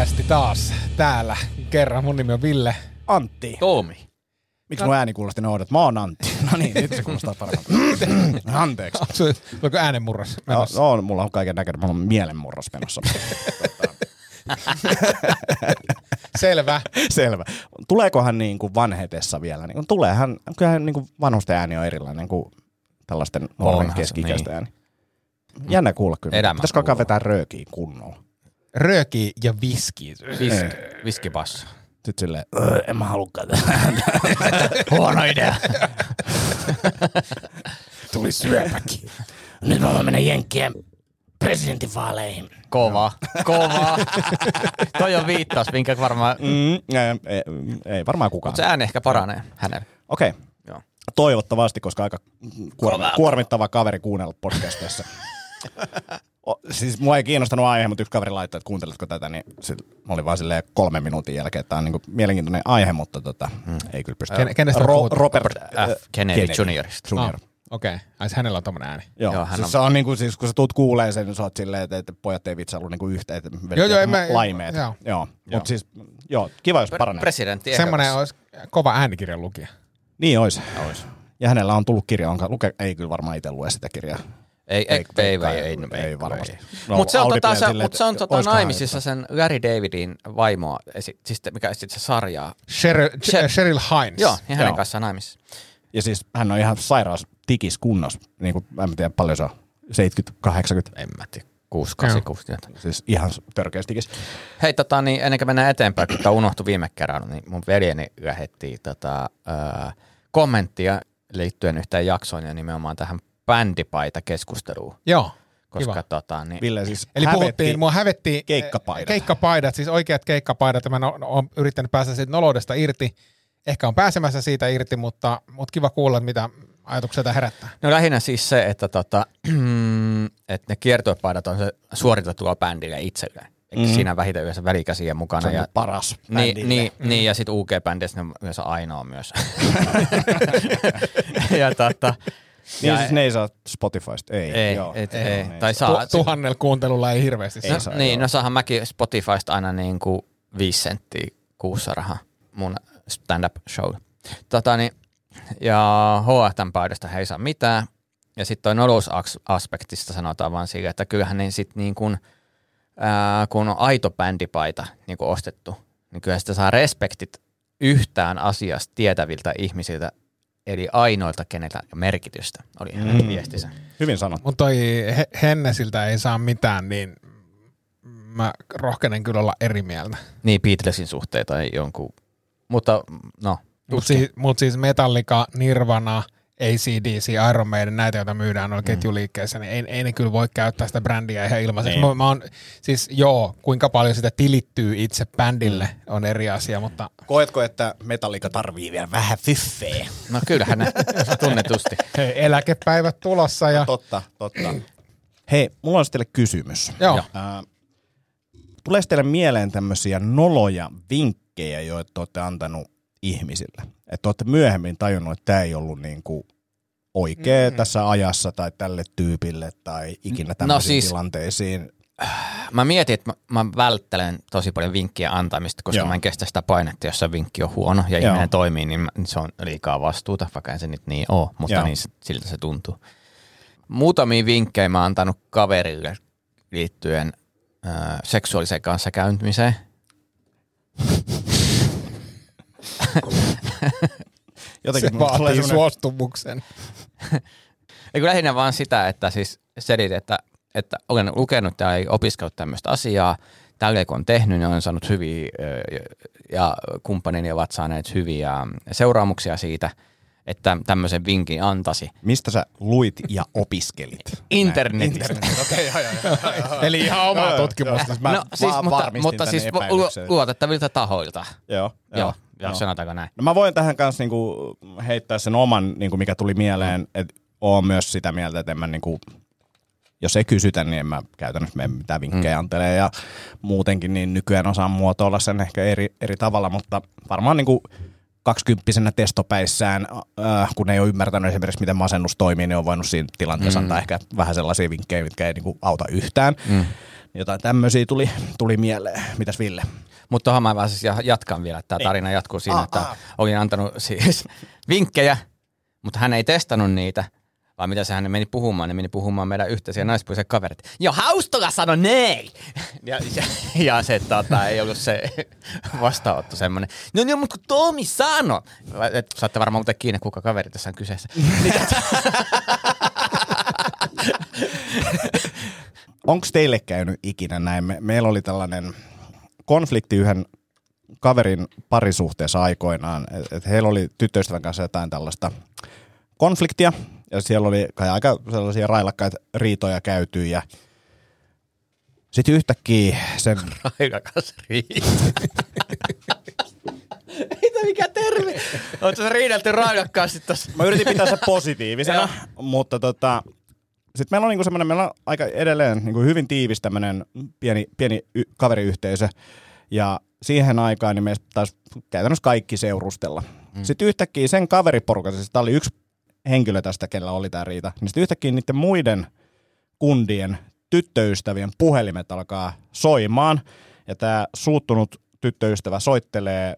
podcasti taas täällä kerran. Mun nimi on Ville. Antti. Tomi. Miksi mun ääni kuulosti noin, että mä oon Antti? No niin, nyt se kuulostaa paremmalta. Anteeksi. Onko äänenmurros No, menossa? no, mulla on kaiken näköinen, mulla on mielenmurros menossa. Selvä. Selvä. Tuleekohan niin kuin vanhetessa vielä? Niin kuin, tuleehan, kyllähän niin kuin vanhusten ääni on erilainen kuin tällaisten se, keski-ikäisten niin. ääni. Jännä kuulla kyllä. Elämän Pitäisikö alkaa vetää röökiin kunnolla? Rööki ja viski. Vis, viskipassa. Sitten silleen, "Öö, en mä halukaan tähän. Huono idea. Tuli syöpäkin. Nyt mä voin mennä Jenkkien presidentinvaaleihin. Kova. Kova. Toi on viittaus, minkä varmaan... Mm, ei, ei, varmaan kukaan. Mutta se ääni ehkä paranee hänellä. Okei. Okay. Joo. Toivottavasti, koska aika kuormi, kuormittava kaveri kuunnella podcastissa. O, siis mua ei kiinnostanut aihe, mutta yksi kaveri laittoi, että kuunteletko tätä, niin sit mä olin vaan silleen kolmen minuutin jälkeen, että tämä on niinku mielenkiintoinen aihe, mutta tota, hmm. ei kyllä pysty. Ken- kenestä Ro-? Robert F. Kennedy Juniorista. Junior. Ah, Okei. Okay. Ai hänellä on tommonen ääni. Joo, Joo, hän siis on- se on niinku, siis kun sä tuut kuulee sen, niin sä oot silleen, että, että pojat ei vitsa ollut niinku yhteen, että Joo, joo, mä- laimeet. joo. Joo, joo. Joo. mutta siis, joo, kiva jos paranee. Presidentti Semmonen olisi kova äänikirjan lukija. Niin ois. ois. Ja hänellä on tullut kirja, onka, luke, ei kyllä varmaan itse lue sitä kirjaa. Ei, ei, ei, ei, ei, ei, ei, ei varmasti. No, mutta se on, tota, se, mut se on tota, olisikohan naimisissa sen Larry Davidin vaimoa, esi- siis mikä esitti se sarjaa. Cheryl, Sher- Cheryl Hines. Joo, ja hänen Joo. kanssaan naimisissa. Ja siis hän on ihan sairaas tikis kunnossa. Niin kuin, mä en tiedä paljon se on. 70, 80. En mä tiedä, 6, 8, 6 Siis ihan törkeästi tikis. Hei, tota, niin ennen kuin mennään eteenpäin, kun tämä unohtui viime kerralla, niin mun veljeni lähetti tota, ää, kommenttia liittyen yhteen jaksoon ja nimenomaan tähän bändipaita-keskusteluun. Joo. Koska Kiva. tota, niin, Ville siis Eli puhuttiin, mua hävetti keikkapaidat. keikkapaidat, siis oikeat keikkapaidat, ja mä no, oon yrittänyt päästä siitä noloudesta irti. Ehkä on pääsemässä siitä irti, mutta, mutta kiva kuulla, että mitä ajatuksia tämä herättää. No lähinnä siis se, että, tota, että ne kiertuepaidat on se suoritettua bändille itselleen. Mhm. siinä vähiten yleensä välikäsiä mukana? Se on ja, paras niin, niin, niin, ja sitten UG-bändissä ne on myös ainoa myös. ja tota, Niin ja- siis ne ei saa Spotifysta. Ei. Ei, Joo. et, Ei, ei. niin. Tai saa. Tu- tuhannella kuuntelulla ei hirveästi Ei saa. saa, niin, joo. no saahan mäkin Spotifysta aina niin kuin viisi senttiä kuussa rahaa mun stand-up show. Tota, niin, ja HFTn paidasta he ei saa mitään. Ja sitten toi nolousaspektista sanotaan vaan sille, että kyllähän niin sit niin kun, ää, kun on aito bändipaita niin kun ostettu, niin kyllä sitä saa respektit yhtään asiasta tietäviltä ihmisiltä, eli ainoilta, kenellä merkitystä, oli hänen Mm. viestinsä. Hyvin sanottu. Mutta toi He- Hennesiltä ei saa mitään, niin mä rohkenen kyllä olla eri mieltä. Niin, Beatlesin suhteen tai jonkun, mutta no, Mutta siis, mut siis Metallica, Nirvana, ACDC, Iron Maiden, näitä, joita myydään noilla ketjuliikkeissä, niin ei, ei ne kyllä voi käyttää sitä brändiä ihan ilmaiseksi. Niin. Mä, mä oon, siis joo, kuinka paljon sitä tilittyy itse bändille on eri asia, mutta Koetko, että Metallica tarvii vielä vähän fyffeä? no kyllähän ne tunnetusti. hei, eläkepäivät tulossa ja Totta, totta. Hei, mulla olisi teille kysymys. joo. Ää, Tulee teille mieleen tämmöisiä noloja vinkkejä, joita te olette antanut ihmisille? Että olette myöhemmin tajunnut, että tämä ei ollut niin kuin oikea mm. tässä ajassa tai tälle tyypille tai ikinä tämmöisiin no siis- tilanteisiin. Mä mietin, että mä, mä välttelen tosi paljon vinkkiä antamista, koska Joo. Mä en kestä sitä painetta, jos se vinkki on huono ja Joo. ihminen toimii, niin mä- se on liikaa vastuuta, vaikka se nyt niin ole, mutta Joo. niin siltä se tuntuu. Muutamia vinkkejä mä oon antanut kaverille liittyen äh, seksuaaliseen kanssakäyntimiseen. Jotenkin se vaatii semmoinen- suostumuksen. Eikö lähinnä vaan sitä, että siis selit, että, että olen lukenut ja opiskellut tämmöistä asiaa, tällä kun on tehnyt, niin olen saanut hyviä ja kumppanini ovat saaneet hyviä seuraamuksia siitä, että tämmöisen vinkin antaisi. Mistä sä luit ja opiskelit? Internetistä. Okei, joo, joo, joo. Eli ihan omaa tutkimusta. Mä no, siis, vaan mutta, mutta siis luotettavilta tahoilta. Joo, Joo, joo, joo, joo. sanotaanko näin. No mä voin tähän kanssa niinku heittää sen oman, niinku mikä tuli mieleen, että oon myös sitä mieltä, että en mä niinku, jos ei kysytä, niin en mä käytännössä mene mitään vinkkejä mm. antelee. Ja muutenkin niin nykyään osaan muotoilla sen ehkä eri, eri tavalla, mutta varmaan niinku kaksikymppisenä testopäissään, äh, kun ei ole ymmärtänyt esimerkiksi, miten masennus toimii, niin on voinut siinä tilanteessa mm. antaa ehkä vähän sellaisia vinkkejä, mitkä ei niinku auta yhtään. Mm. Jotain tämmöisiä tuli, tuli mieleen. Mitäs Ville? Mutta tuohon mä siis ja- jatkan vielä, että tämä tarina jatkuu siinä, Ah, että ah. olin antanut siis vinkkejä, mutta hän ei testannut niitä, vaan mitä se hän meni puhumaan, ne meni puhumaan meidän yhteisiä naispuolisia kaverit. Jo Haustola sanoi nei! Ja, ja, ja se tota, ei ollut se vastaanotto semmoinen. No niin, mutta kun Tomi sanoi. Et, saatte varmaan muuten kiinni, kuka kaveri tässä on kyseessä. Niin, Onko teille käynyt ikinä näin? Me, meillä oli tällainen konflikti yhden kaverin parisuhteessa aikoinaan, että et heillä oli tyttöystävän kanssa jotain tällaista konfliktia, ja siellä oli kai aika sellaisia railakkaita riitoja käyty, ja sitten yhtäkkiä sen, Raidakas riita. Mitä mikä termi? Oletko sä riidelty raidakkaasti tossa? mä yritin pitää se positiivisena, mutta tota, sitten meillä on niinku semmoinen, meillä on aika edelleen niinku hyvin tiivis tämmöinen pieni, pieni y- kaveriyhteisö, ja siihen aikaan niin meistä taisi käytännössä kaikki seurustella. Mm. Sitten yhtäkkiä sen kaveriporukan, siis tämä oli yksi henkilö tästä, kenellä oli tämä riita, niin sitten yhtäkkiä niiden muiden kundien tyttöystävien puhelimet alkaa soimaan, ja tämä suuttunut tyttöystävä soittelee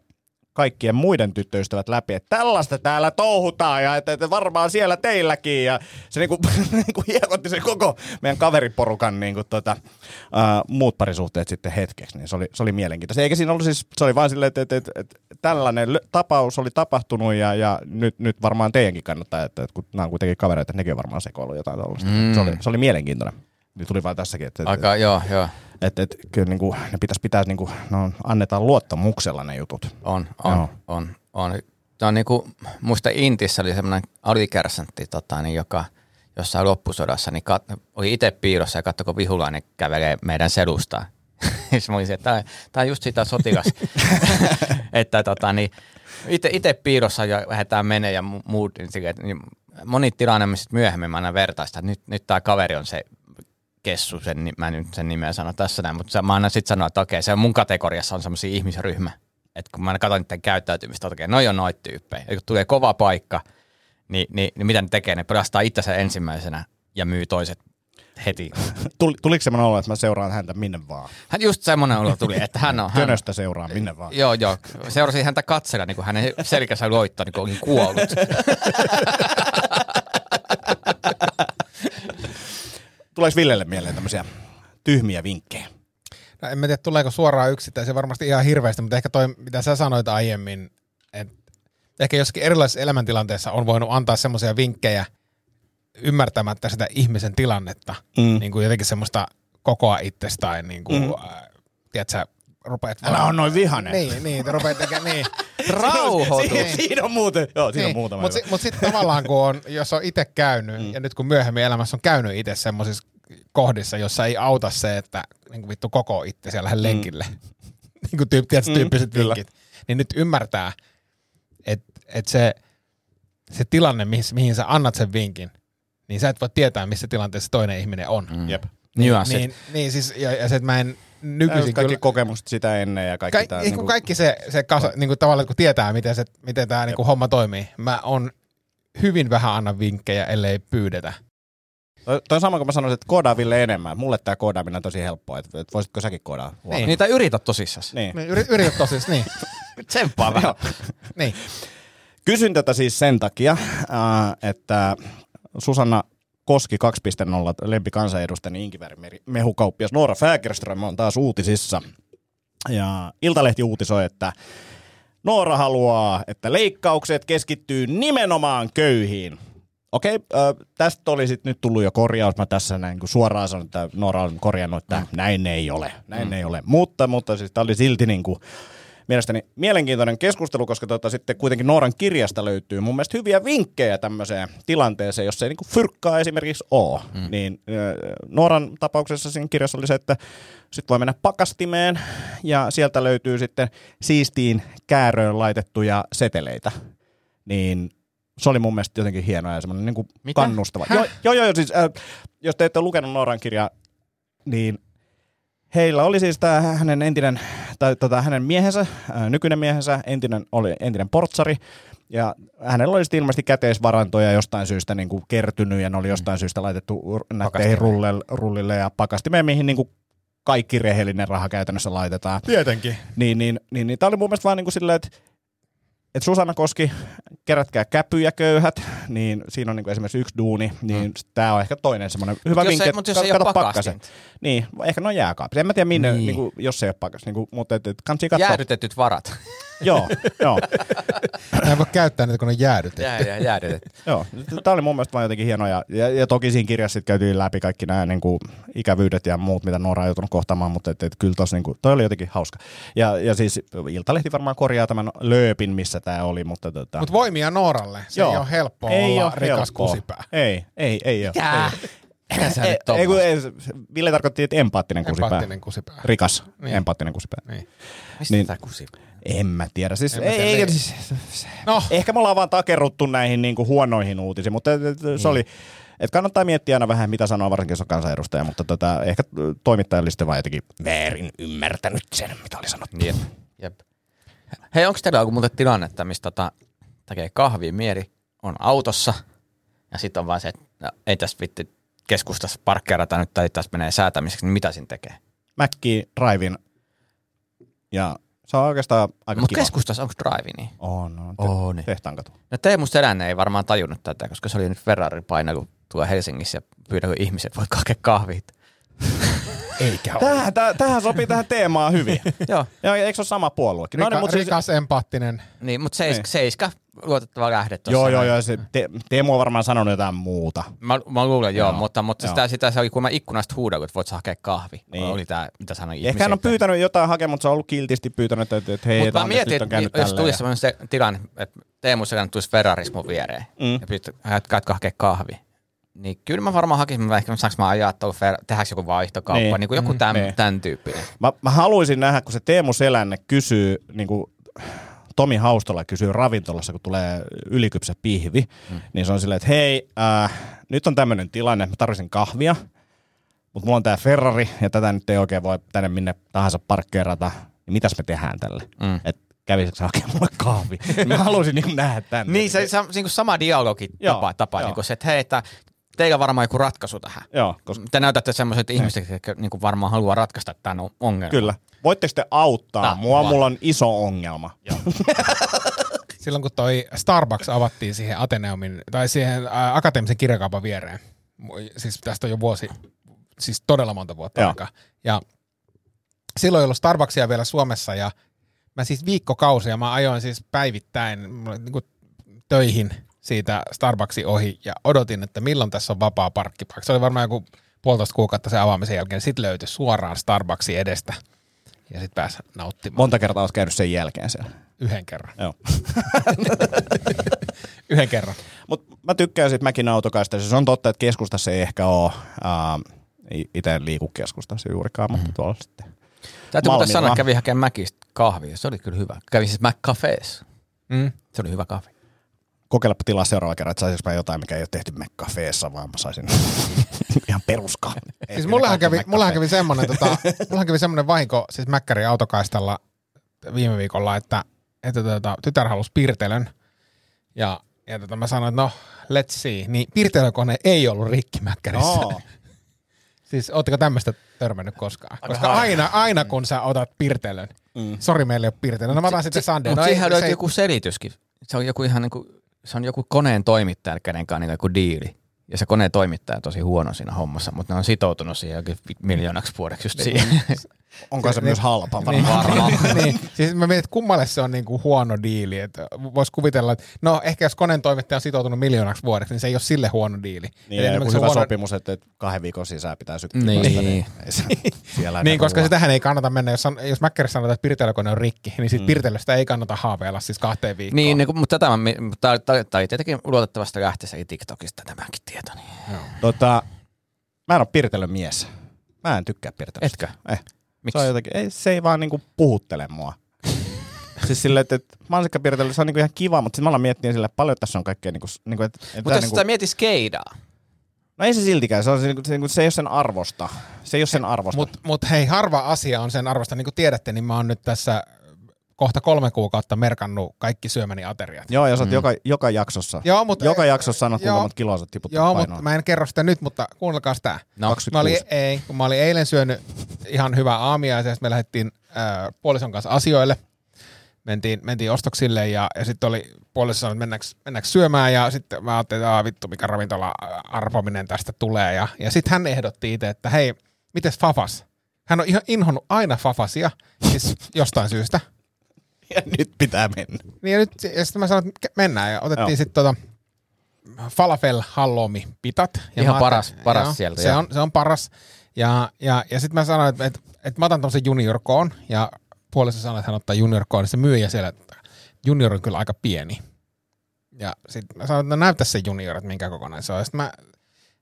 kaikkien muiden tyttöystävät läpi, että tällaista täällä touhutaan ja että, että varmaan siellä teilläkin. Ja se niinku, niinku hiekotti se koko meidän kaveriporukan niinku tota, uh, muut parisuhteet sitten hetkeksi. Niin se oli, se oli mielenkiintoista. Eikä siinä ollut siis, se oli vaan silleen, että, että, että, että tällainen tapaus oli tapahtunut ja, ja nyt, nyt varmaan teidänkin kannattaa, että, että kun nämä on kuitenkin kavereita, että nekin on varmaan sekoillut jotain tällaista. Mm. Se, oli, se oli mielenkiintoinen. Nyt tuli vaan tässäkin, että, että, Aika, joo, joo. Että, että kyllä niin kuin, ne pitäisi pitää, niin kuin, no, annetaan luottamuksella ne jutut. On, on, Joo. on, on. Tämä on niinku, muista Intissä oli semmoinen alikersantti, tota, niin joka jossain loppusodassa niin kat, oli itse piilossa ja katsoi, kun vihulainen kävelee meidän selustaan. Siis mä että tämä, tämä on just sitä sotilas, että tota, niin, itse, piilossa ja lähdetään menee ja mu- muut, niin, niin moni tilanne myöhemmin mä aina vertaista, että nyt, nyt tämä kaveri on se Kessu, sen, mä en nyt sen nimeä sano tässä näin, mutta mä aina sitten sanoa, että okei, se on mun kategoriassa on semmoisia ihmisryhmä. Että kun mä katson niiden käyttäytymistä, että okei, noi on noit tyyppejä. Ja kun tulee kova paikka, niin, niin, niin mitä ne tekee? Ne pelastaa itsensä ensimmäisenä ja myy toiset heti. Tuli, tuliko semmoinen olo, että mä seuraan häntä minne vaan? Hän just semmoinen olo tuli, että hän on... Hän, Könöstä seuraan minne vaan. Joo, joo. Seurasin häntä katsella, niin kuin hänen selkänsä loittaa, niin kuin olin kuollut. Tuleeko Villelle mieleen tämmöisiä tyhmiä vinkkejä? No, en mä tiedä, tuleeko suoraan yksittäisiä, varmasti ihan hirveästi, mutta ehkä toi, mitä sä sanoit aiemmin, että ehkä jossakin erilaisissa elämäntilanteissa on voinut antaa semmoisia vinkkejä ymmärtämättä sitä ihmisen tilannetta, Mm. niin kuin jotenkin semmoista kokoa itsestään, niin kuin, Mm. mm. äh, tiedätkö, rupeat Älä on noin vihanen. Niin, niin, te rupeat tekemään, niin. Rauhoitu. Siinä, siinä on muuten, joo, siinä on niin. muutama. Mutta si, mut sitten tavallaan, kun on, jos on itse käynyt, mm. ja nyt kun myöhemmin elämässä on käynyt itse semmoisissa kohdissa, jossa ei auta se, että niin vittu koko itse siellä lähde lenkille, niin kuin tyyp, tiedätkö, Mm, tyyppiset kyllä. vinkit, niin nyt ymmärtää, että et se, se tilanne, mihin, mihin sä annat sen vinkin, niin sä et voi tietää, missä tilanteessa toinen ihminen on. Mm. Jep. Nyanssit. Niin, niin siis, ja, ja se, että mä en Nykyisin kaikki kyllä... kokemukset sitä ennen ja kaikki Ka- tää, niin niinku- kaikki se, se kasa, niin kuin tavallaan, kun tietää, miten, se, miten tämä niin homma toimii. Mä on hyvin vähän anna vinkkejä, ellei pyydetä. Toi, toi on sama kuin mä sanoisin, että koodaa Ville enemmän. Mulle tää koodaaminen on tosi helppoa. Että et voisitko säkin koodaa? Niin. Niitä yritä tosissas. niin. Niin, Yrit, yritä tosiaan, niin. Tsemppaa vähän. niin. Kysyn tätä siis sen takia, äh, että Susanna Koski 2.0 lempikansanedustajani Inkivärin mehukauppias Noora Fägerström on taas uutisissa. Ja Iltalehti uutisoi, että Noora haluaa, että leikkaukset keskittyy nimenomaan köyhiin. Okei, äh, tästä oli sit nyt tullut jo korjaus. Mä tässä näin kun suoraan sanon, että Noora on korjannut, että mm. näin ei ole. Näin mm. ei ole. Mutta, mutta siis tämä oli silti niin kuin, mielestäni mielenkiintoinen keskustelu, koska tota, sitten kuitenkin Nooran kirjasta löytyy mun mielestä hyviä vinkkejä tämmöiseen tilanteeseen, jos ei niinku fyrkkaa esimerkiksi ole. Mm. Niin Nooran tapauksessa siinä kirjassa oli se, että sitten voi mennä pakastimeen ja sieltä löytyy sitten siistiin kääröön laitettuja seteleitä. Niin se oli mun mielestä jotenkin hienoa ja semmoinen niin kannustava. Joo, joo, joo, siis äh, jos te ette ole lukenut Nooran kirjaa, niin heillä oli siis tämä hänen entinen, tai tota, hänen miehensä, ää, nykyinen miehensä, entinen, oli entinen portsari, ja hänellä oli ilmeisesti käteisvarantoja jostain syystä niin kuin kertynyt, ja ne oli jostain syystä laitettu nätteihin rullille, rullille ja pakastimeen, mihin niin kuin kaikki rehellinen raha käytännössä laitetaan. Tietenkin. Niin, niin, niin, niin tämä oli mun mielestä vaan niin kuin silleen, että että Susanna Koski, kerätkää käpyjä köyhät, niin siinä on niin kuin esimerkiksi yksi duuni, niin mm. tämä on ehkä toinen semmoinen hyvä jos vinkki. ei- mut jos ei ole pakastin. Niin, ehkä ne on jääkaapissa. En mä tiedä minne, Niin. niin. Niin kuin, jos ei ole pakastin, niin kuin, mutta et, et, kannattaa katsoa. Jäädytetyt varat. Joo, joo, Mä en voi käyttää niitä, kun ne on jäädytetty. Jää, jää, jäädytetyt. joo. Tämä oli mun mielestä vaan jotenkin hienoa. Ja, ja, ja toki siinä kirjassa sit käytiin läpi kaikki nämä niin kuin, ikävyydet ja muut, mitä Noora on joutunut kohtaamaan, mutta et, et, kyllä tossa, niin kuin, toi oli jotenkin hauska. Ja, ja siis Iltalehti varmaan korjaa tämän lööpin, missä tämä oli, mutta tota, Mutta voimia Nooralle. Se Joo. ei ole helppoa ei olla ole rikas helppoa. kusipää. Ei, ei, ei ole. Jää. Mitä sä Ei, nyt ei, kun, ei, Ville tarkoitti, että empaattinen kusipää. Empaattinen kusipää. Rikas, Niin. niin. empaattinen kusipää. Niin. Mistä niin- tää kusi? En mä tiedä. Siis, En ei, mä tiedä. ei, siis, No, ehkä me ollaan vaan takerruttu näihin niin kuin huonoihin uutisiin, mutta et, et, se oli, että kannattaa miettiä aina vähän, mitä sanoo, varsinkin jos on kansanedustaja, mutta tota, ehkä toimittaja oli sitten vaan jotenkin väärin ymmärtänyt sen, mitä oli sanottu. Jep. Jep. Hei, onko teillä joku muuten tilannetta, missä tota, tekee kahvia mieri, on autossa ja sitten on vaan se, että no, ei tässä vitti keskustassa parkkeerata nyt tai tässä menee säätämiseksi, niin mitä siinä tekee? Mäkki, Drivein ja se on oikeastaan aika Mutta keskustassa onko drive niin? On, on. Te- On. niin. Tehtaan katu. No Teemu Selänne ei varmaan tajunnut tätä, koska se oli nyt Ferrari paina, kun tuo Helsingissä ja pyydäkö ihmiset voi hakea kahvit. eikä ole. Tähän, täh, tähän sopii tähän teemaan hyvin. Joo, ja eikö se ole sama puoluekin? Rika, niin, mut siis- rikas, empaattinen. niin, mutta seis, Niin. seiska luotettava lähde tuossa. Joo, joo, joo. Se te, Teemu on varmaan sanonut jotain muuta. Mä, mä luulen joo, Joo, mutta, mutta joo. sitä, sitä, se oli, kun mä ikkunasta huudan, että voit sä hakea kahvi. Niin. Oli tää, mitä sanoin Ehkä hän on pyytänyt jotain hakea, mutta se on ollut kiltisti pyytänyt, että, että hei, Mutta mä mietin, nyt on käynyt että jos tulisi semmoinen se tilanne, että Teemu Selänne tulisi Ferraris mun viereen Mm. ja pyytää, käytkö hakea kahvi. Niin kyllä mä varmaan hakisin, mä ehkä saanko mä ajaa tuolla, Fer- tehdäänkö joku vaihtokauppa, niin, Niin. niin kuin joku tämän, Niin. tämän tyyppinen. Mä, mä haluaisin nähdä, kun se Teemu Selänne kysyy, niin kuin Tomi Haustola kysyy ravintolassa, kun tulee ylikypsä pihvi, mm. niin se on silleen, että hei, äh, nyt on tämmöinen tilanne, mä tarvitsen kahvia, mutta mulla on tää Ferrari, ja tätä nyt ei oikein voi tänne minne tahansa parkkeerata, niin mitäs me tehdään tälle? Mm. Et kävisikö sä hakemaan mulle kahvi? mä haluaisin niin nähdä tän. Niin, se, se, se niin kuin sama dialogi Joo, tapa, tapa joo. niin kuin se, että hei, että teillä varmaan joku ratkaisu tähän. Joo, koska Te näytätte semmoiset ihmiset, jotka niin kuin varmaan haluaa ratkaista tämän ongelman. kyllä. Voitteko te auttaa Tää, mua? vaan. Mulla on iso ongelma. Silloin kun toi Starbucks avattiin siihen Ateneumin, tai siihen ää, akateemisen kirjakaupan viereen, siis tästä on jo vuosi, siis todella monta vuotta Joo. aikaa. Ja silloin ei ollut Starbucksia vielä Suomessa, ja mä siis viikkokausia, mä ajoin siis päivittäin oli niinku töihin siitä Starbucksin ohi, ja odotin, että milloin tässä on vapaa parkkipaikka. Se oli varmaan joku puolitoista kuukautta sen avaamisen jälkeen, sitten löytyi suoraan Starbucksin edestä, ja sitten pääsi nauttimaan Monta kertaa olet käynyt sen jälkeen siellä. yhden kerran. Joo. Yhden kerran. Mutta mä tykkään siitä Mäkin autokaista. Se on totta, että keskustassa ei ehkä ole, itse en liiku keskustassa juurikaan, mutta tuolla sitten. Täytyy muuten sanoa, että kävin hakemaan Mäkistä kahvia. Se oli kyllä hyvä. Kävin siis McCafeessa. Mm. Se oli hyvä kahvi. Kokeilepa tilaa seuraava kerran, että saisinko jotain, mikä ei ole tehty McCafeessa, vaan mä saisin ihan peruskahvi. Siis mullahan kävi, mullahan kävi semmonen, tota, mullahan kävi semmonen vahinko siis Mäkkärin autokaistalla viime viikolla, että, että tota, tytär halusi piirtelön. Ja, ja tota, mä sanoin, että no, let's see. Niin piirtelökone ei ollut rikki Mäkkärissä. No. Siis ootteko tämmöistä törmännyt koskaan? Aika Koska aina, aina kun sä otat piirtelön, Mm. sori meillä ei ole piirtelön. No mä otan sitten Sande. Mutta No, ei, siihen se löytyy ei- joku selityskin. Se on joku ihan niinku, se on joku koneen toimittaja, kenen kanssa niinku joku diili. Ja se koneen toimittaja on tosi huono siinä hommassa, mutta ne on sitoutunut siihen jokin miljoonaksi vuodeksi just siihen. Onko se Niin. myös halpa Niin, varmaan? niin, siis mä mietin, että kummalle se on niinku huono diili. Että vois kuvitella, että no ehkä jos koneen toimittaja on sitoutunut miljoonaksi vuodeksi, niin se ei ole sille huono diili. Niin, Eli ja joku se hyvä huono- sopimus, että kahden viikon sisään pitää sykkiä Niin. vasta, niin ei se- siellä Niin, koska ruoan. sitähän ei kannata mennä, jos, jos Mäkkärissä sanotaan, että pirtelökone on rikki, niin siitä mm. pirtelöstä ei kannata haaveilla siis kahteen viikkoon. niin, niin, mutta tämä tämä oli tietenkin luotettavasti lähteessäkin TikTokista tämäkin tieto. Niin. Tota, mä en ole pirtelön mies. Mä en tykkää pirtelöstä. Etkö? Eh. Miksi? Se, on jotenkin, ei, se ei vaan niinku puhuttele mua. siis silleen, että, että mansikkapirtely, se on niinku ihan kiva, mutta sitten mä aloin miettiä sille, että paljon tässä on kaikkea, niinku, niinku, että, että Mutta jos niinku, sitä mieti skeidaa, no ei se siltikään, se, on, se, niinku, se, niinku, se ei ole sen arvosta. Se ei ole sen arvosta. Mutta mut hei, harva asia on sen arvosta. Niin kuin tiedätte, niin mä oon nyt tässä kohta kolme kuukautta merkannut kaikki syömäni ateriat. Joo, ja sä oot mm. joka, joka jaksossa. Joo, mutta- joka jaksossa sanot, kuinka monta kiloa sä oot Joo, painoa. mutta mä en kerro sitä nyt, mutta kuunnelkaa sitä. No, 26. Mä olin, ei, kun mä olin eilen syönyt ihan hyvää aamia ja me lähdettiin äh, puolison kanssa asioille. Mentiin, mentiin ostoksille ja, ja sitten oli puoliso sanoi, että mennäänkö, mennäänkö syömään ja sitten mä ajattelin, että vittu mikä ravintola arpominen tästä tulee. Ja, ja sitten hän ehdotti itse, että hei, mites Fafas? Hän on ihan inhonnut aina Fafasia, siis jostain syystä. Ja nyt pitää mennä. Niin ja, nyt, ja sitten mä sanoin, että mennään ja otettiin sitten tota falafel halloumi pitat. Ja Ihan paras- paras joo, sieltä, Se joo. on, se on paras. Ja, ja, ja sitten mä sanoin, että, että, että mä otan tämmöisen junior koon ja puolessa sanoi, että hän ottaa junior koon, niin se myyjä siellä, että junior on kyllä aika pieni. Ja sitten mä sanoin, että no näytä se junior, että minkä kokonainen se on. Ja sit mä,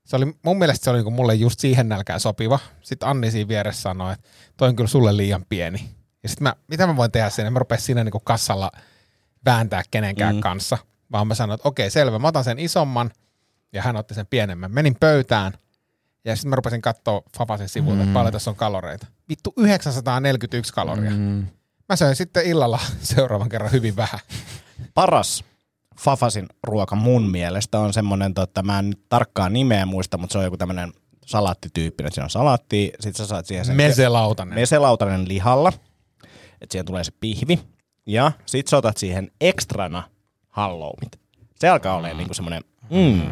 se oli, mun mielestä se oli niinku mulle just siihen nälkään sopiva. Sitten Anni siinä vieressä sanoi, että toi on kyllä sulle liian pieni. Ja sitten mä, mitä mä voin tehdä siinä? Mä rupesin siinä niinku kassalla vääntää kenenkään Mm. kanssa. Vaan mä sanoin, että okei, selvä, mä otan sen isomman. Ja hän otti sen pienemmän. Menin pöytään. Ja sitten mä rupesin katsoa Fafasen sivuilta, mm. että paljon tässä on kaloreita. Vittu 941 kaloria. Mm. Mä söin sitten illalla seuraavan kerran hyvin vähän. Paras Fafasin ruoka mun mielestä on semmonen, tota, mä en nyt tarkkaan nimeä muista, mutta se on joku tämmönen salaattityyppinen. Siinä on salaattia, sit sä saat siihen sen Meselautanen. meselautanen lihalla, että siihen tulee se pihvi. Ja sit sä otat siihen ekstrana halloumit. Se alkaa olemaan niinku semmonen, mm.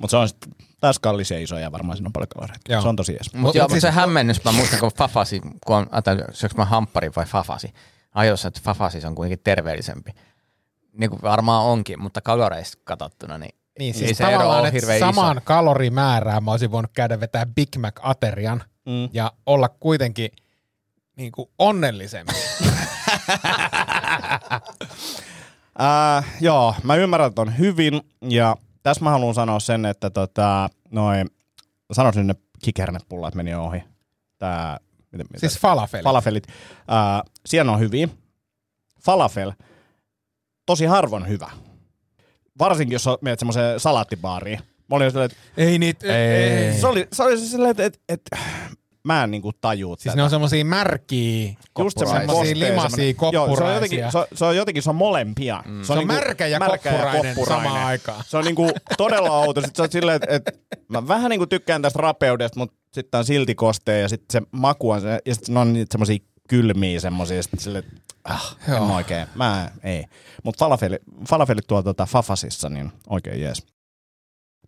Mutta se on sit taas kallis ja iso ja varmaan siinä on paljon kaloreita. Se on tosi jees. Mutta Mut siis- se hämmennys, mä muistan, kun Fafasi, kun on, ajattelin, syöks mä hamppari vai Fafasi, ajossa, että Fafasi on kuitenkin terveellisempi. Niin kuin varmaan onkin, mutta kaloreista katsottuna, niin, Niin ei siis se ero tavallaan, että samaan iso. kalorimäärään mä olisin voinut käydä vetää Big Mac-aterian Mm. ja olla kuitenkin niin kuin onnellisempi. Äh, joo, mä ymmärrän ton hyvin ja tässä mä haluan sanoa sen, että tota, noin, sanoisin ne kikernepullat meni ohi. Tää, miten, miten? siis falafeli. falafelit. Äh, siellä on hyviä. Falafel, tosi harvoin hyvä. Varsinkin, jos menet semmoiseen salaattibaariin. Mä olin silleen, että ei niitä, ei. se oli, se oli silleen, että, että, että mä en niinku tajuu Siis tätä. ne on semmosia märkiä, Just semmosia limasia semmoinen- Joo, se on jotenkin, koppuraisia. se on, se on jotenkin, se on molempia. Mm. Se on märkä ja koppurainen samaan aikaan. Se on niinku todella outo. Sitten sä oot silleen, että et, mä vähän niinku tykkään tästä rapeudesta, mutta sitten on silti kostea ja sitten se maku on se, ja sitten ne on niitä semmosia kylmiä semmosia, sitten silleen, ah, en Joo. mä oikein, mä ei. Mutta falafeli, falafelit tuolla tota Fafasissa, niin oikein jees.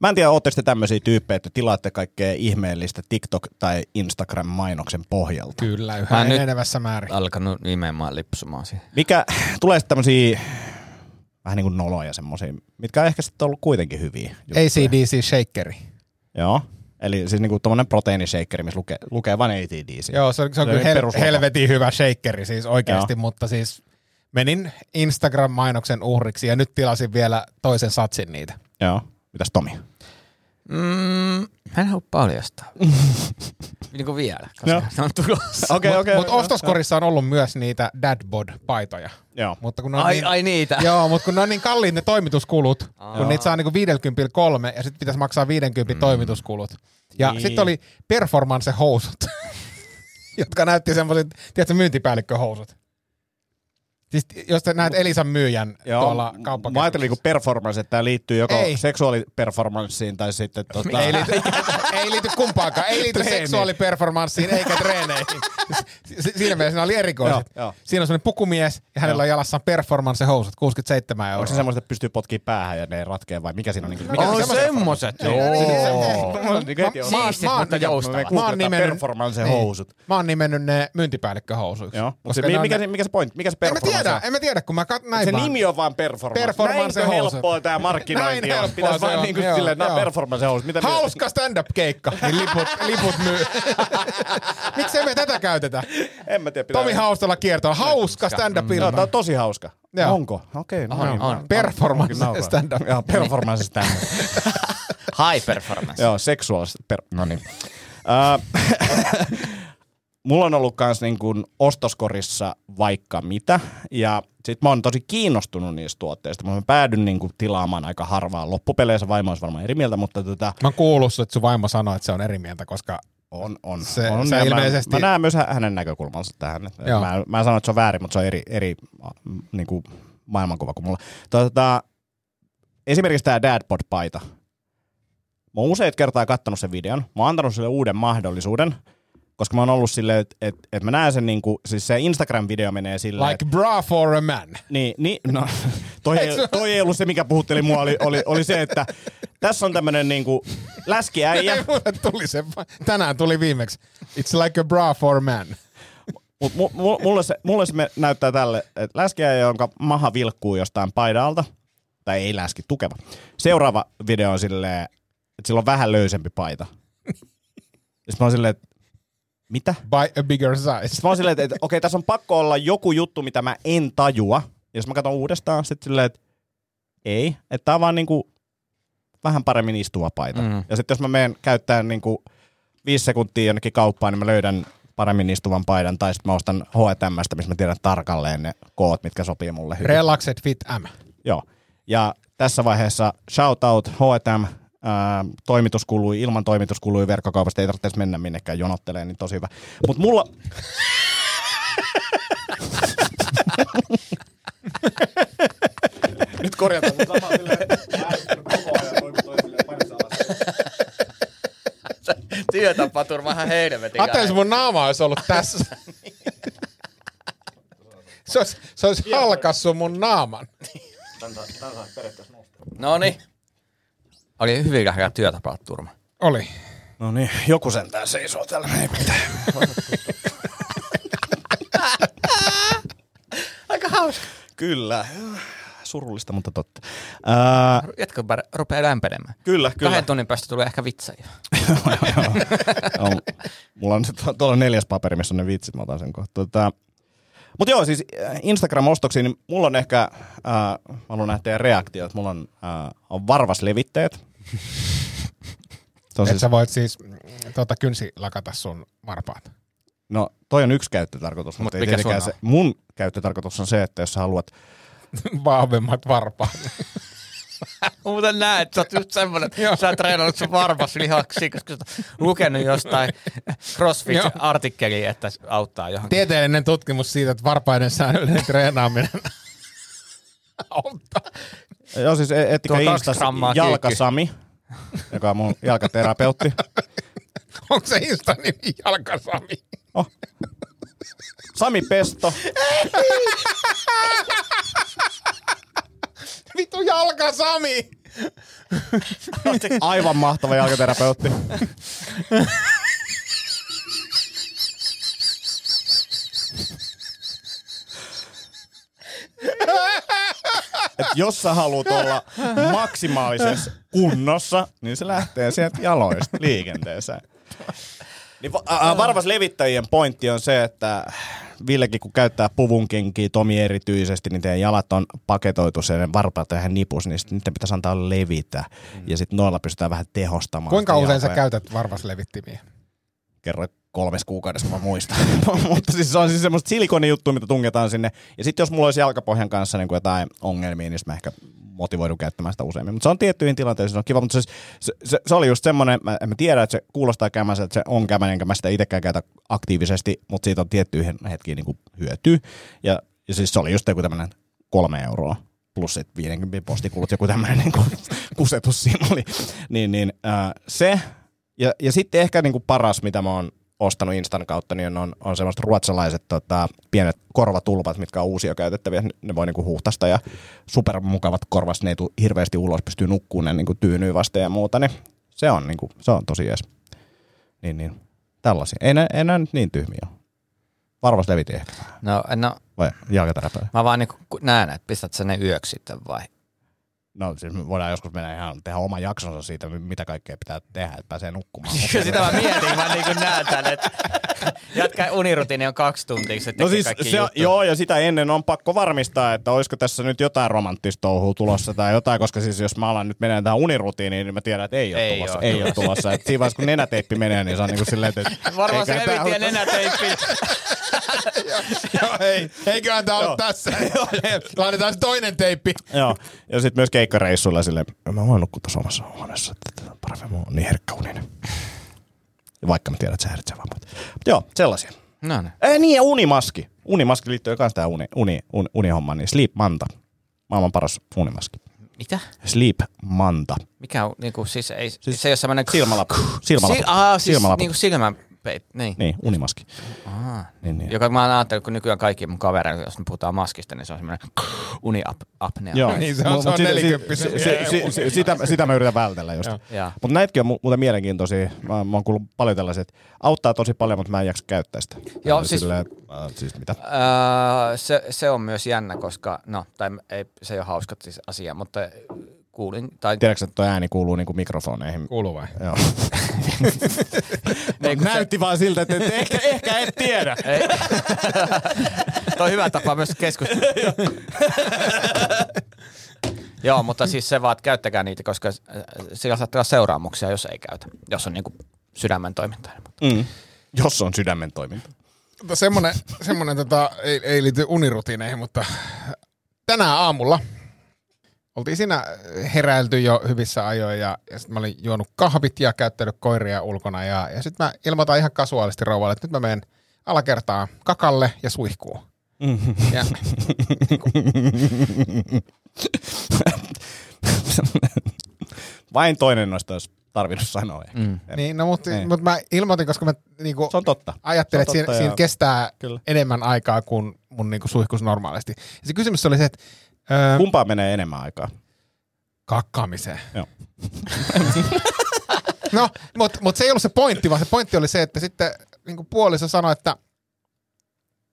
Mä en tiedä, ootteko te tämmöisiä tyyppejä, että tilaatte kaikkea ihmeellistä TikTok- tai Instagram-mainoksen pohjalta. Kyllä, Mä yhä en nyt- enenevässä määrin. alkanut nimenomaan lipsumaan siihen. Mikä tulee sitten tämmöisiä vähän niin kuin noloja semmoisia, mitkä on ehkä sitten ollut kuitenkin hyviä. juttuja. ACDC Shakeri. Joo. Eli siis niinku tommonen proteiinishakeri, missä lukee, lukee vain ATDC. Joo, se on, se on Se kyllä hel- perusruoka. helvetin hyvä shakeri siis oikeasti, Joo. mutta siis menin Instagram-mainoksen uhriksi ja nyt tilasin vielä toisen satsin niitä. Joo. Mitäs Tomi? Mm, mä en halua paljastaa. niin kuin vielä, koska Joo. se on tulossa. Okei, okei. Mutta ostoskorissa on ollut myös niitä Dadbod-paitoja. Joo. Mutta kun ne on Ai, niin, ai niitä. Joo, mutta kun ne on niin kalliit ne toimituskulut, Aa. kun niitä saa niinku 50 kolme ja sitten pitäisi maksaa 50 mm. toimituskulut. Ja niin. sitten oli performance-housut, jotka näytti semmoiset, tiedätkö, myyntipäällikköhousut. Siis jos näet Elisan myyjän Joo. tuolla Mä ajattelin kauppakeskuksessa. niinku performance, että tämä liittyy joko Ei. seksuaaliperformanssiin tai sitten tota... Ei liity, ei liity kumpaakaan. Ei liity Treeni. seksuaaliperformanssiin eikä treeneihin. Si- Siinä mielessä ne oli erikoiset. Joo, joo. Siinä on semmoinen pukumies ja hänellä Joo. on jalassaan performance-housut, 67 euroa. Onko se semmoista, että pystyy potkii päähän ja ne ratkee vai mikä siinä on? Niinku, mikä on- Mä- mä- Siistit, mä- mutta mä- oon nimennyt, performance-housut. Niin. Mä oon nimennyt ne myyntipäällikköhousuiksi. Mikä, se, mikä se point? Mikä se performance tiedä, en mä tiedä, kun mä kat, näin Se vaan. nimi on vaan performance. Performance Näinkö housut. helppoa tää markkinointi Näin on? helppoa Pitäis se vaan on, niinku joo, silleen, nää joo. performance housut. Mitä Hauska stand-up-keikka, niin liput, liput myy. Miksei me tätä käytetä? En mä tiedä. pitää- Tomi Haustalla kiertoa. Hauska stand-up-ilma. Tää on tosi hauska. Joo. Onko? Okei, no On, niin. on. Performance nauraa. stand-up. Joo, performance stand High performance. Joo, seksuaalista. Per- no niin. Äh, Mulla on ollut kans niin kuin ostoskorissa vaikka mitä, ja sit mä oon tosi kiinnostunut niistä tuotteista. Mä päädyn niin kuin tilaamaan aika harvaa loppupeleissä, vaimo olisi varmaan eri mieltä, mutta tota, Mä kuullut, että sun vaimo sanoi, että se on eri mieltä, koska On, on. Se- on se ilmeisesti- Mä, mä näen myös hä- hänen näkökulmansa tähän. Joo. Mä, mä en sano, että se on väärin, mutta se on eri, eri niin kuin maailmankuva kuin mulla. Tota, esimerkiksi tämä Dadpod-paita. Mä oon useat kertaa kattonut sen videon. Mä oon antanut sille uuden mahdollisuuden, koska mä oon ollut silleen, että et, et mä näen sen niinku, siis se Instagram-video menee silleen, Like bra for a man. niin, niin no, toi, ei, toi ei ollut se, mikä puhutteli mua, oli, oli, oli se, että tässä on tämmönen niinku läskiäijä, tuli se, tänään tuli viimeksi. It's like a bra for a man. Mutta mu, mu, mulle, se, mulle se näyttää tälle, että läskiä, jonka maha vilkkuu jostain paidalta, tai ei läski, tukeva. Seuraava video on silleen, että sillä on vähän löysempi paita. Sitten mä oon silleen, että mitä? By a bigger size. Sitten mä oon silleen, että, että okei, tässä on pakko olla joku juttu, mitä mä en tajua. Ja jos mä katson uudestaan, sitten silleen, että ei. Että tää on vaan niinku vähän paremmin istuva paita. Mm. Mm. Ja sitten jos mä menen käyttämään niinku viisi sekuntia jonnekin kauppaan, niin mä löydän paremmin istuvan paidan. Tai sitten mä ostan H&Mstä, missä mä tiedän tarkalleen ne koot, mitkä sopii mulle hyvin. Relaxed Fit M. Joo. Ja tässä vaiheessa shout out H&M, ää, toimituskului, ilman toimituskului verkkokaupasta ei tarvitse mennä minnekään jonotteleen, niin tosi hyvä. Mutta mulla... Nyt korjataan se sama silleen, koko ajan toimitoi silleen parissa alassa. Työtapaturma ihan helvetin. Ajattelin, mun naama olisi ollut tässä. se olisi, se olisi halkassu mun naaman. No niin. Oli hyvin lähellä työtapaturma. Oli. No niin, joku sentään seisoo täällä. Ei mitään. Aika hauska. Kyllä. Surullista, mutta totta. Ää, Jätkö rupeaa lämpenemään. kyllä, kyllä. Kahden tunnin päästä tulee ehkä vitsejä. mulla on tuolla neljäs paperi, missä on ne vitsit, mä otan sen kohta. Tota, mutta joo, siis Instagram-ostoksiin, niin mulla on ehkä, äh, mä haluan nähdä teidän reaktiot, mulla on, äh, on varvaslevitteet. Se on Et siis, sä voit siis tota, kynsi lakata sun varpaat. no toi on yksi käyttötarkoitus, mutta Mut ei mikä sun se, mun käyttötarkoitus on se, että jos sä haluat, Vahvemmat varpaat. Muuten näet, että sä oot just semmonen, sä oot treenannut sun varpas lihaksi, koska sä oot lukenut jostain Joo. CrossFit-artikkeliä, että auttaa johonkin. Tieteellinen tutkimus siitä, että varpaiden säännöllinen treenaaminen. Joo siis e- ettikö Tuo kaksi Instas grammaa Jalkasami, joka on mun jalkaterapeutti. Onko se Insta nimi Jalkasami? Oh. Sami Pesto, Vittu Jalkasami! aivan mahtava jalkaterapeutti. Et jos sä haluat olla maksimaalisessa kunnossa, niin se lähtee sieltä jaloista liikenteeseen. Niin va- ä, varmas levittäjien pointti on se, että Villekin kun käyttää puvunkenkiä, Tomi erityisesti, niin teidän jalat on paketoitu sen varpaat ihan nipus, niin niiden pitäisi antaa levitä. Ja sitten noilla pystytään vähän tehostamaan. Kuinka usein sä jalkoja. käytät varvaslevittimiä? kerran kolmes kuukaudessa, mä muistan. Mutta siis se on siis semmoista silikonijuttua, mitä tungetaan sinne. Ja sitten jos mulla olisi jalkapohjan kanssa niin kuin jotain ongelmia, niin mä ehkä motivoidun käyttämään sitä useammin. Mutta se on tiettyihin tilanteisiin, se on kiva, mutta se, se, se, se oli just semmoinen, mä, mä tiedän, että se kuulostaa kämäseltä, että se on kämä, enkä mä sitä itsekään käytä aktiivisesti, mutta siitä on tiettyihin hetkiin niin hyötyä. Ja, ja siis se oli just joku tämmöinen kolme euroa plus sit 50 postikulut, joku tämmöinen niin kusetus siinä oli. Niin, niin äh, se, ja, ja sitten ehkä niin kuin paras, mitä mä oon ostanut Instan kautta, niin on, on semmoiset ruotsalaiset tota, pienet korvatulpat, mitkä on uusia käytettäviä. Ne, ne voi niinku huuhtasta ja supermukavat korvas, ne ei tule hirveästi ulos, pystyy nukkuun ne niinku tyynyy vasten ja muuta. Niin se on, niinku, se on tosi jees. Niin, niin. Tällaisia. Ei, nää- ei nää nyt niin tyhmiä ole. Varvas leviti ehkä. No, no Vai jalkaterapeutti? mä vaan niinku näen, että pistät sä ne yöksi sitten vai? No siis me voidaan joskus mennä ihan tehdä oma jaksonsa siitä, mitä kaikkea pitää tehdä, että pääsee nukkumaan. Sitä mä mietin, mä niinku näen tän, että jatka unirutiini on kaksi tuntia, se No siis se, joo, ja sitä ennen on pakko varmistaa, että olisiko tässä nyt jotain romanttista touhua tulossa tai jotain, koska siis jos mä alan nyt menemään tähän unirutiiniin, niin mä tiedän, että ei ole Ei tulossa. oo ei ole tulossa. Et siinä vaiheessa, kun nenäteippi menee, niin se on niinku silleen, että... Varmaan se levitien nenäteippi. Joo, ei, eiköhän tää Joo. ollut tässä. Laitetaan se toinen teippi. Joo, ja sitten myös keikkareissuilla silleen, mä voin nukkua tuossa omassa huoneessa, että paremmin mulla on niin herkkä uninen. Vaikka mä tiedän, että se häiritsee vapautta. Mutta joo, sellaisia. No niin. Ei niin, ja unimaski. Unimaski liittyy myös tähän uni, uni, uni, unihommaan, niin Sleep Manta. Maailman paras unimaski. Mitä? Sleep Manta. Mikä on, niinku, siis ei, siis se ei ole semmoinen... Silmälappu. Silmälappu. Si- aa, siis Silmälappu. niinku silmänpeit, niin. Niin, unimaski. Aa. Niin, niin. Joka mä oon ajatellut, kun nykyään kaikki mun kavereilla, jos me puhutaan maskista, niin se on semmoinen uniapnea. Joo. Niin, se on- Mut- se on sitä- nelikymppisen si- si- si- si- sitä, sitä mä yritän vältellä just. Mutta näitäkin on mu- muuten mielenkiintoisia. Mä, mä oon kuullut paljon tällaisia, että auttaa tosi paljon, mutta mä en jaksa käyttää sitä. Joo, siis- Silleen, äh, siis mitä? Öö, se, se, on myös jännä, koska, no, tai ei, se ei ole hauska siis asia, mutta kuulin, tai Tiedätkö, että toi ääni kuuluu niinku mikrofoneihin? Kuuluu vai? Joo. Niin, se- Näytti vaan siltä, että et ehkä, ehkä et tiedä. Ei. Toi on hyvä tapa myös keskustella. Joo, mutta siis se vaan, että käyttäkää niitä, koska äh, sillä saattaa olla seuraamuksia, jos ei käytä, jos on niinku sydämen toiminta. Mm. Jos on sydämen toiminta. Mutta semmonen, semmonen tota, ei, ei liity unirutiineihin, mutta tänään aamulla oltiin siinä heräilty jo hyvissä ajoin ja, ja sitten mä olin juonut kahvit ja käyttänyt koiria ulkona ja, ja sitten mä ilmoitan ihan kasuaalisti rouvalle, että nyt mä menen alakertaan kakalle ja suihkuun. Ja, Vain toinen noista olisi tarvinnut sanoa. ehkä. Mm. niin, no, mutta, Niin. mutta mä ilmoitin, koska mä niinku, Se on totta. ajattelin, että siinä, siinä joo. kestää Kyllä. enemmän aikaa kuin mun niinku suihkus normaalisti. Ja se kysymys oli se, että öö, Kumpaan menee enemmän aikaa? kakkaamiseen. Joo. no, mutta mut se ei ollut se pointti, vaan se pointti oli se, että sitten niin puoliso sanoi, että,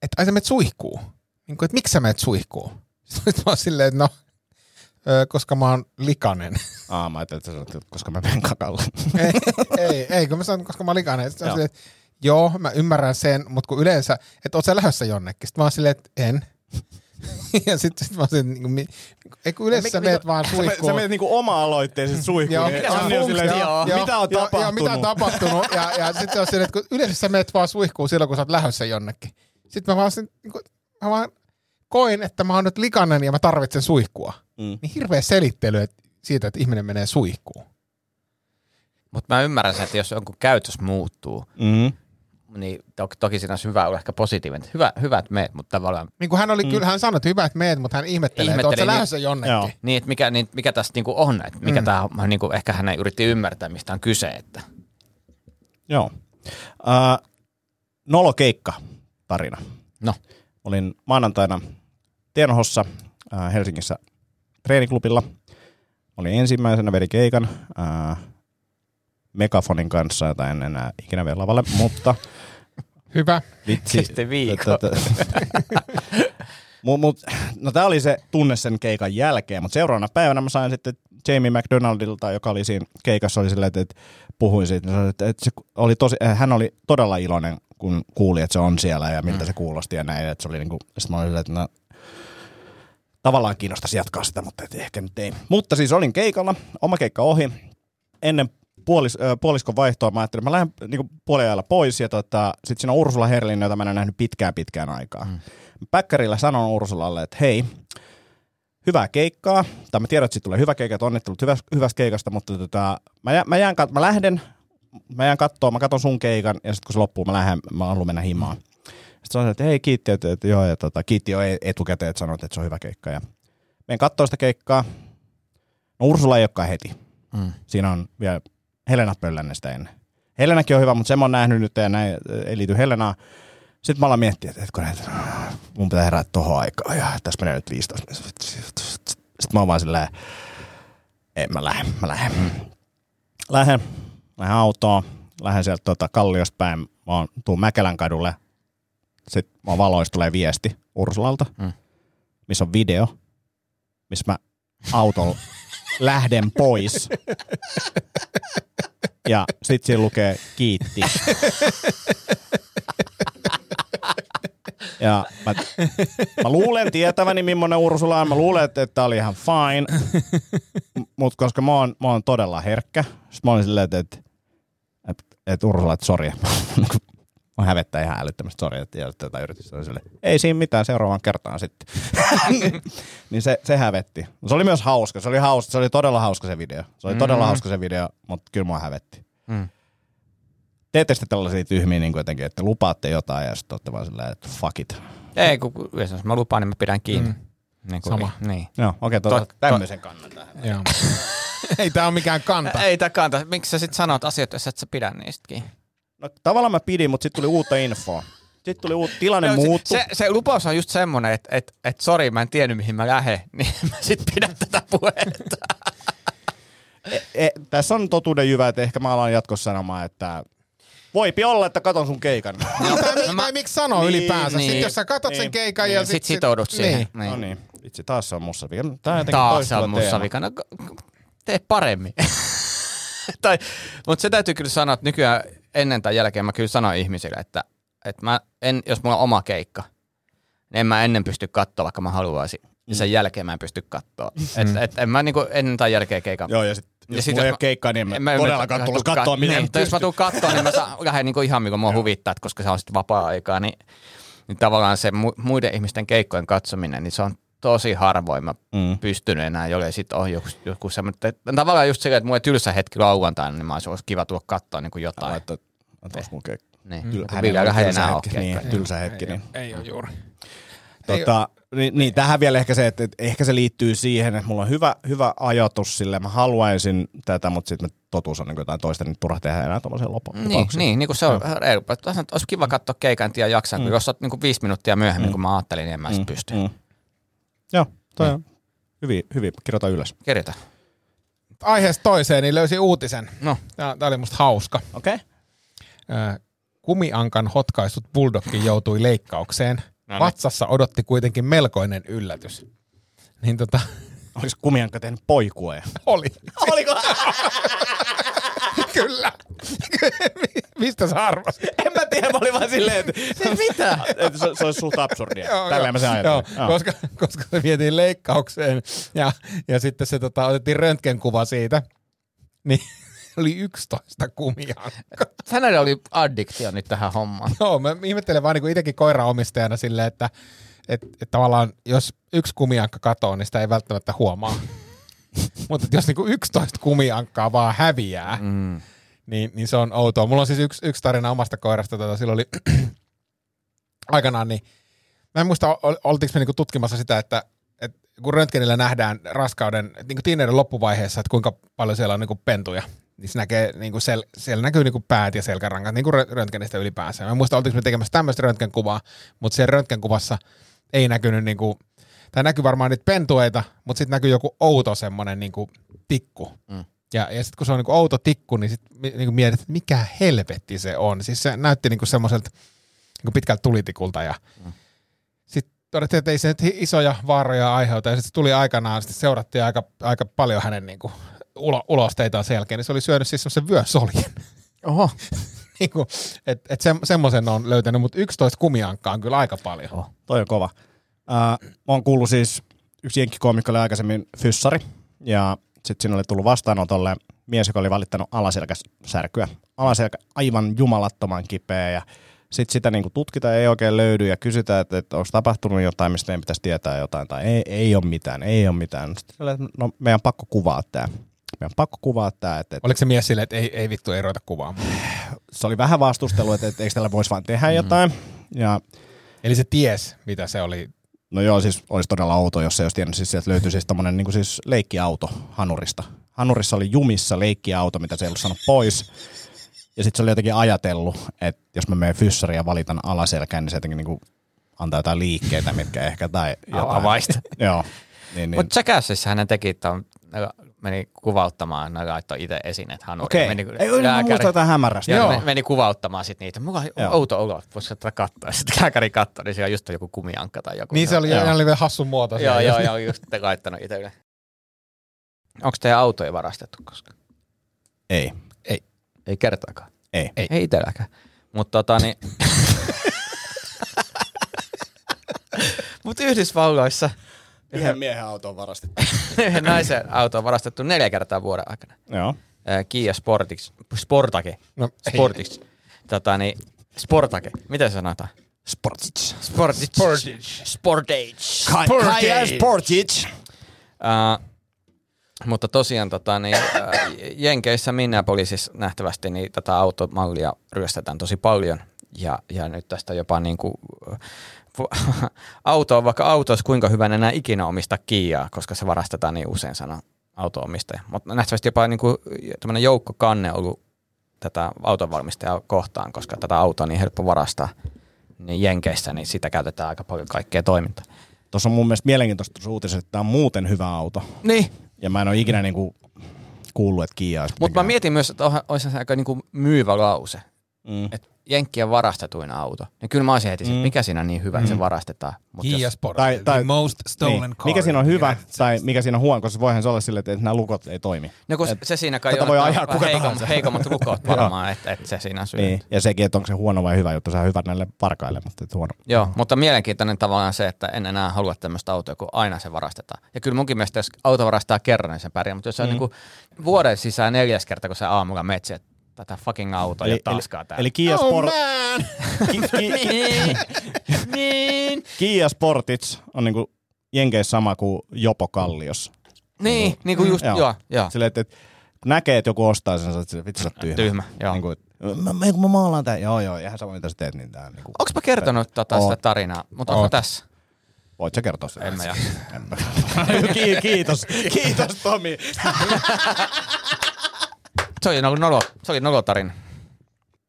että ai sä menet suihkuu. Niin kuin, että miksi sä menet suihkuu? Sitten mä oon silleen, että no, koska mä oon likainen. Aa, mä ajattelin, että sä sanoit, että koska mä menen kakalle. ei, ei, ei, kun mä sanon, koska mä oon likainen. Sitten mä Joo. silleen, että joo, mä ymmärrän sen, mutta kun yleensä, että oot sä lähdössä jonnekin. Sitten mä oon silleen, että en. ja sitten sit mä oon silleen, niin kuin, mi- ei kun yleensä sä meet vaan suihkuun. sä menet niinku oma-aloitteisesti suihkuun. Joo, niin mikä se on silleen, Joo, mitä on joo, tapahtunut? Joo, mitä on tapahtunut. Ja, ja sitten on silleen, että kun yleensä sä meet vaan suihkuun silloin, kun sä oot lähdössä jonnekin. Sitten mä vaan, sen, niin kuin, mä vaan koin, että mä oon nyt likainen ja mä tarvitsen suihkua. Mm. Niin hirveä selittely että siitä, että ihminen menee suihkuun. Mutta mä ymmärrän sen, että jos jonkun käytös muuttuu, Mm. Niin to- toki siinä olisi hyvä olla ehkä positiivinen. Hyvä, hyvät meet, mutta tavallaan Niin kuin hän oli, mm. kyllä hän sanoi, että hyvä, että meet, mutta hän ihmettelee, että sä Ihmetteli, lähdössä jonnekin. Joo. niin, että mikä, niin, mikä tässä niinku on, että mikä Mm. tämä niinku, ehkä hän yritti ymmärtää, mistä on kyse. Että. Joo. Uh, nolokeikka tarina. No, Olin maanantaina Tienohossa uh, Helsingissä treeniklubilla. Olin ensimmäisenä veri keikan uh, Megafonin kanssa, jota en enää ikinä vielä lavalle, mutta Hyvä. vitsi. Kesti viikon. Tätä- mut, mut, no tää oli se tunne sen keikan jälkeen, mutta seuraavana päivänä mä sain sitten Jamie McDonaldilta, joka oli siinä keikassa, oli silleen, että, että puhuin siitä, niin että, että se oli tosi, äh, hän oli todella iloinen, kun kuuli, että se on siellä ja miltä mm. se kuulosti ja näin, että se oli niinku, sitten mä olin silleen, että no, tavallaan kiinnostaisi jatkaa sitä, mutta et ehkä nyt ei. Mutta siis olin keikalla, oma keikka ohi, ennen puolis, äh, puoliskon vaihtoa mä ajattelin, että mä lähden niin puoliajalla pois ja tota, sitten siinä on Ursula Herlin, jota mä en ole nähnyt pitkään pitkään aikaa. Mm. Päkkärillä sanon Ursulalle, että hei, hyvää keikkaa, tai mä tiedän, että siitä tulee hyvä keikka, että onnittelut hyvä, hyvästä keikasta, mutta tota, mä, jään, mä, jään, kat- mä lähden, mä jään kattoo, mä katon sun keikan, ja sitten kun se loppuu, mä lähden, mä haluan mennä himaan. Sitten sanoin, että hei, kiitti, että, että joo, ja tota, kiitti jo e- etukäteen, että sanoit, että se on hyvä keikka. Ja menen kattoo sitä keikkaa. No Ursula ei olekaan heti. Mm. Siinä on vielä Helena Pöllänne sitä ennen. Helenakin on hyvä, mutta sen mä oon nähnyt nyt ja näin, ei liity Helenaan. Sitten mä alan miettiä, että, kun näitä, mun pitää herätä tohon aikaan ja tässä menee nyt 15 minuuttia. Sitten mä oon vaan silleen, en mä lähde, mä lähden. Lähden, lähden autoon, lähden sieltä tota Kalliosta päin, mä oon, tuun Mäkelän kadulle. Sitten mä valoista tulee viesti Ursulalta, Mm. missä on video, missä mä autolla lähden pois. Ja sit siinä lukee kiitti. Ja mä, mä luulen tietäväni, millainen Ursula on. Mä luulen, että, että tää oli ihan fine. Mutta koska mä oon, mä oon todella herkkä, sit mä olin silleen, että, että, että Ursula, että sori. Mä hävettää ihan älyttömästi, sori, että tätä yritystä. Oli silleen, Ei siinä mitään, seuraavaan kertaan sitten. niin se, se hävetti. Se oli myös hauska, se oli, hauska, se oli todella hauska se video. Se oli todella Mm. hauska se video, mutta kyllä mua hävetti. Mm. teette sitten tällaisia tyhmiä niin kuin jotenkin, että lupaatte jotain ja sitten olette vaan silleen, että fuck it. Ei, kun jos mä lupaan, niin mä pidän kiinni. Mm. Niin kuin, Sama. Niin. Joo, okei, okay, to, tämmöisen kannan tähän. Joo. Ei tää ole mikään kanta. Ei tää kanta. Miksi sä sit sanot asioita, jos et sä pidä niistä kiinni? No, tavallaan mä pidin, mutta sitten tuli uutta infoa. Sitten tuli uutta, tilanne Joo, muuttui. Se, se, lupaus on just semmonen, että et, et sori, mä en tiennyt mihin mä lähden, niin mä sit pidän tätä puhetta. E, tässä on totuuden jyvä, että ehkä mä alan jatkossa sanomaan, että voipi olla, että katon sun keikan. Niin, tai, mi- tai miksi sanoo Niin, ylipäänsä? niin. Sitten jos sä katot sen Niin, keikan niin. ja Sit sitoudut siihen. Niin. No niin, itse taas se on mussa vika. Tää on jotenkin Taas se on mussa teema. vikana. Tee paremmin. tai, mutta se täytyy kyllä sanoa, että nykyään ennen tai jälkeen mä kyllä sanon ihmisille, että, että mä en, jos mulla on oma keikka, niin en mä ennen pysty katsoa, vaikka mä haluaisin. Ja sen jälkeen mä en pysty katsoa. Et, et, en mä niinku ennen tai jälkeen keikan. Joo, ja sit, Ja jos sit mulla ei ole keikkaa, niin en mä, mä- todellakaan tuu katsoa, kat- miten niin, tai jos mä tuun katsoa, niin mä saan, lähden niinku ihan mikä mua huvittaa, että koska se on sitten vapaa-aikaa, niin, niin tavallaan se mu- muiden ihmisten keikkojen katsominen, niin se on tosi harvoin mä Mm. pystynyt enää, jollei sit ole joku, joku semmoinen, että tavallaan just silleen, että mulla ei tylsä hetki lauantaina, niin mä olisi olisi kiva tulla katsoa niin kuin jotain. Laittaa, antaisi mun keikka. Niin, Kyllä, hänellä on tylsä enää ole hetki, niin, tylsä hetki. Ei, Niin. ei ole juuri. Tota, niin, niin, tähän vielä ehkä se, että, että ehkä se liittyy siihen, että mulla on hyvä, hyvä ajatus sille, mä haluaisin tätä, mutta sitten totuus on niin jotain toista, niin turha tehdä enää tuommoisen lopun. Niin, niin, niin kuin se on reilu. Olisi kiva katsoa keikan, en tiedä jaksan, mm. kun jos olet niin kuin viisi minuuttia myöhemmin, mm. kun mä ajattelin, niin en mä sit pysty. Mm. Joo, toi on hyvin, hyvin, kirjoita ylös. Kirjoita. Aiheesta toiseen, niin löysin uutisen. No, Tämä, tämä oli musta hauska. Okei. Okay. Kumiankan hotkaistut bulldogkin joutui leikkaukseen. No niin. Vatsassa odotti kuitenkin melkoinen yllätys. Niin tota, Oliko kumiankka tehnyt poikueja? oli. Oliko? Kyllä. Mistä sä arvasit? en mä tiedä, mä olin vaan silleen, että mitä? että se, se olisi suht absurdia. Joo, joo. mä sen ajattelin. Joo, koska, koska se vietiin leikkaukseen ja, ja sitten se tota, otettiin röntgenkuva siitä, niin oli 11 kumiankkaa. Hänellä oli addiktio nyt tähän hommaan. Joo, mä ihmettelen vaan niin itsekin koiraomistajana silleen, että et, et tavallaan jos yksi kumiankka katoo, niin sitä ei välttämättä huomaa. Mutta jos niinku 11 kumiankkaa vaan häviää, Mm. niin, niin se on outoa. Mulla on siis yksi, yksi tarina omasta koirasta, tota, silloin oli aikanaan, niin mä en muista, ol, oltiinko me niinku tutkimassa sitä, että, että kun röntgenillä nähdään raskauden, niinku tiineiden loppuvaiheessa, että kuinka paljon siellä on niinku pentuja, niin se näkee, niinku sel, siellä näkyy niinku päät ja selkärangat, niin kuin röntgenistä ylipäänsä. Mä muista, oltiinko me tekemässä tämmöistä röntgenkuvaa, mutta siellä röntgenkuvassa ei näkynyt, niinku, tai näkyy varmaan niitä pentueita, mutta sitten näkyy joku outo semmoinen niinku tikku. Mm. Ja, ja sitten kun se on niinku outo tikku, niin sitten niinku mietit, että mikä helvetti se on. Siis se näytti niinku semmoiselta niinku pitkältä tulitikulta ja Mm. sitten todettiin, että ei se nyt isoja vaaroja aiheuta. Ja sitten se tuli aikanaan, sitten seurattiin aika, aika paljon hänen niinku ulo, ulosteitaan sen jälkeen, niin se oli syönyt siis semmoisen vyösoljen. Oho. niinku, että et se, semmoisen on löytänyt, mutta 11 kumiankkaa on kyllä aika paljon. Oh. Toi on kova. Uh, mä oon kuullut siis, yksi jenkkikoomikko oli aikaisemmin fyssari, ja sitten siinä oli tullut vastaanotolle mies, joka oli valittanut alaselkäsärkyä. Alaselkä aivan jumalattoman kipeä, ja sitten sitä niinku tutkitaan, ei oikein löydy, ja kysytään, että, että onko tapahtunut jotain, mistä meidän pitäisi tietää jotain, tai ei, ei ole mitään, ei ole mitään. Sitten no, meidän on pakko kuvaa tämä. Meidän on pakko kuvaa tämä, että, että Oliko se mies silleen, että ei, ei vittu, ei ruveta kuvaamaan? se oli vähän vastustelu, että, että eikö tällä voisi vaan tehdä jotain. Ja Eli se ties, mitä se oli. No joo, siis olisi todella outo, jos se olisi tiennyt, siis sieltä löytyi siis tommonen niin siis leikkiauto Hanurista. Hanurissa oli jumissa leikkiauto, mitä se ei ollut saanut pois. Ja sitten se oli jotenkin ajatellut, että jos mä menen fyssariin ja valitan alaselkään, niin se jotenkin niin antaa jotain liikkeitä, mitkä ehkä tai jotain. Avaista. joo. Niin, niin. Mutta Jackassissa hän teki, että meni kuvauttamaan, ne laittoi itse esineet hanuriin. Okei. Meni, Ei, mä lääkäri- muistan jotain hämärästä. Joo. Joo. meni kuvauttamaan sit niitä. Mulla on Joo. outo olo, että voisi tätä katsoa. Sitten lääkäri katsoi, niin siellä on just joku kumiankka tai joku. Niin se oli, Joo. joo. oli vielä hassun muoto. Joo, joo, joo, just te laittanut itselle. Onko teidän autoja varastettu koskaan? Ei. Ei kertaakaan. Ei. Ei. Ei itselläkään. Mutta tota niin... Mutta Yhdysvalloissa Yhden miehen auto on varastettu. Yhden naisen auto on varastettu neljä kertaa vuoden aikana. joo. Kia Sportix, Sportage, No. Sportix, tota niin, Sportage, miten se sanotaan? Sportage. Sportage. Sportage. Sportage. Kaija Sportage. Uh, Mutta tosiaan tota, niin, äh, Jenkeissä Minneapolisissa nähtävästi niin tätä automallia ryöstetään tosi paljon. Ja, ja nyt tästä jopa niin kuin, auto on vaikka auto olisi kuinka hyvänä enää ikinä omista Kiaa, koska se varastetaan niin usein sana autoomistaja. Mutta nähtävästi jopa niin kuin, joukko kanne on ollut tätä autonvalmistajaa kohtaan, koska tätä autoa on niin helppo varastaa niin Jenkeissä, niin sitä käytetään aika paljon kaikkea toimintaa. Tuossa on mun mielestä mielenkiintoista uutiset, että tämä on muuten hyvä auto. Niin. Ja mä en ole ikinä niinku kuullut, että Kia olisi Mutta mä mietin myös, että olisi se aika niinku myyvä lause. Mm. Että Jenkkien varastetuin auto. Niin kyllä mä olisin heti, mm. mikä siinä on niin hyvä, että se Mm. varastetaan. Mut Kia jos, Sport, Tai- tai- the most stolen Niin. car. Mikä siinä on hyvä tai mikä siinä on huono, koska voihan se olla silleen, että nämä lukot ei toimi. no kun Et se siinä kai on, voi ajaa kuka heikom, heikommat lukot varmaan, että, että se siinä syy. Niin. Ja sekin, että onko se huono vai hyvä juttu, se on hyvä näille varkaille, mutta että huono. Joo, mutta mielenkiintoinen tavallaan se, että en enää halua tämmöistä autoa, kun aina se varastetaan. Ja kyllä munkin mielestä, jos auto varastaa kerran, niin se pärjää. Mutta jos se on Mm. niin kuin vuoden sisään neljäs kerta, kun se aamulla metsi, että tätä fucking autoa ei ole taaskaan täällä. eli Kia, Sport, Oh man! ki, ki, niin, niin, Kia Sportits on niinku Jenkeissä sama kuin Jopo Kalliossa. niin, niin kuin just, Joo. joo, joo. Silleen, että, että kun näkee, että joku ostaa sen, sä oot, vitsi sä oot tyhmä. Tyhmä, joo. Niin kuin, mä, mä, kun mä maalaan tää, joo joo, ihan sama mitä sä teet, niin tää niinku, Onko mä kertonut tota sitä tarinaa, mutta onko tässä? voit sä kertoa sen? En mä jaksa. Ki- kiitos, kiitos Tomi. Se oli ollut nolo, se oli nolotarina.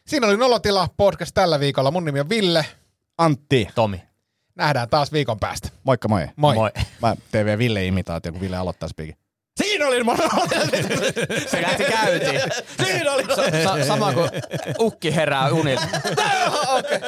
Siinä oli Nolotila podcast tällä viikolla. Mun nimi on Ville. Antti, Tomi. Nähdään taas viikon päästä. moikka moi. Moi. Moi. Mä teen vielä Ville-imitaatio, kun Ville aloittaa spiikin. Siinä oli mun Se lähti käyntiin. Siinä oli Sa- sa- sama kuin ukki herää unilta. okay.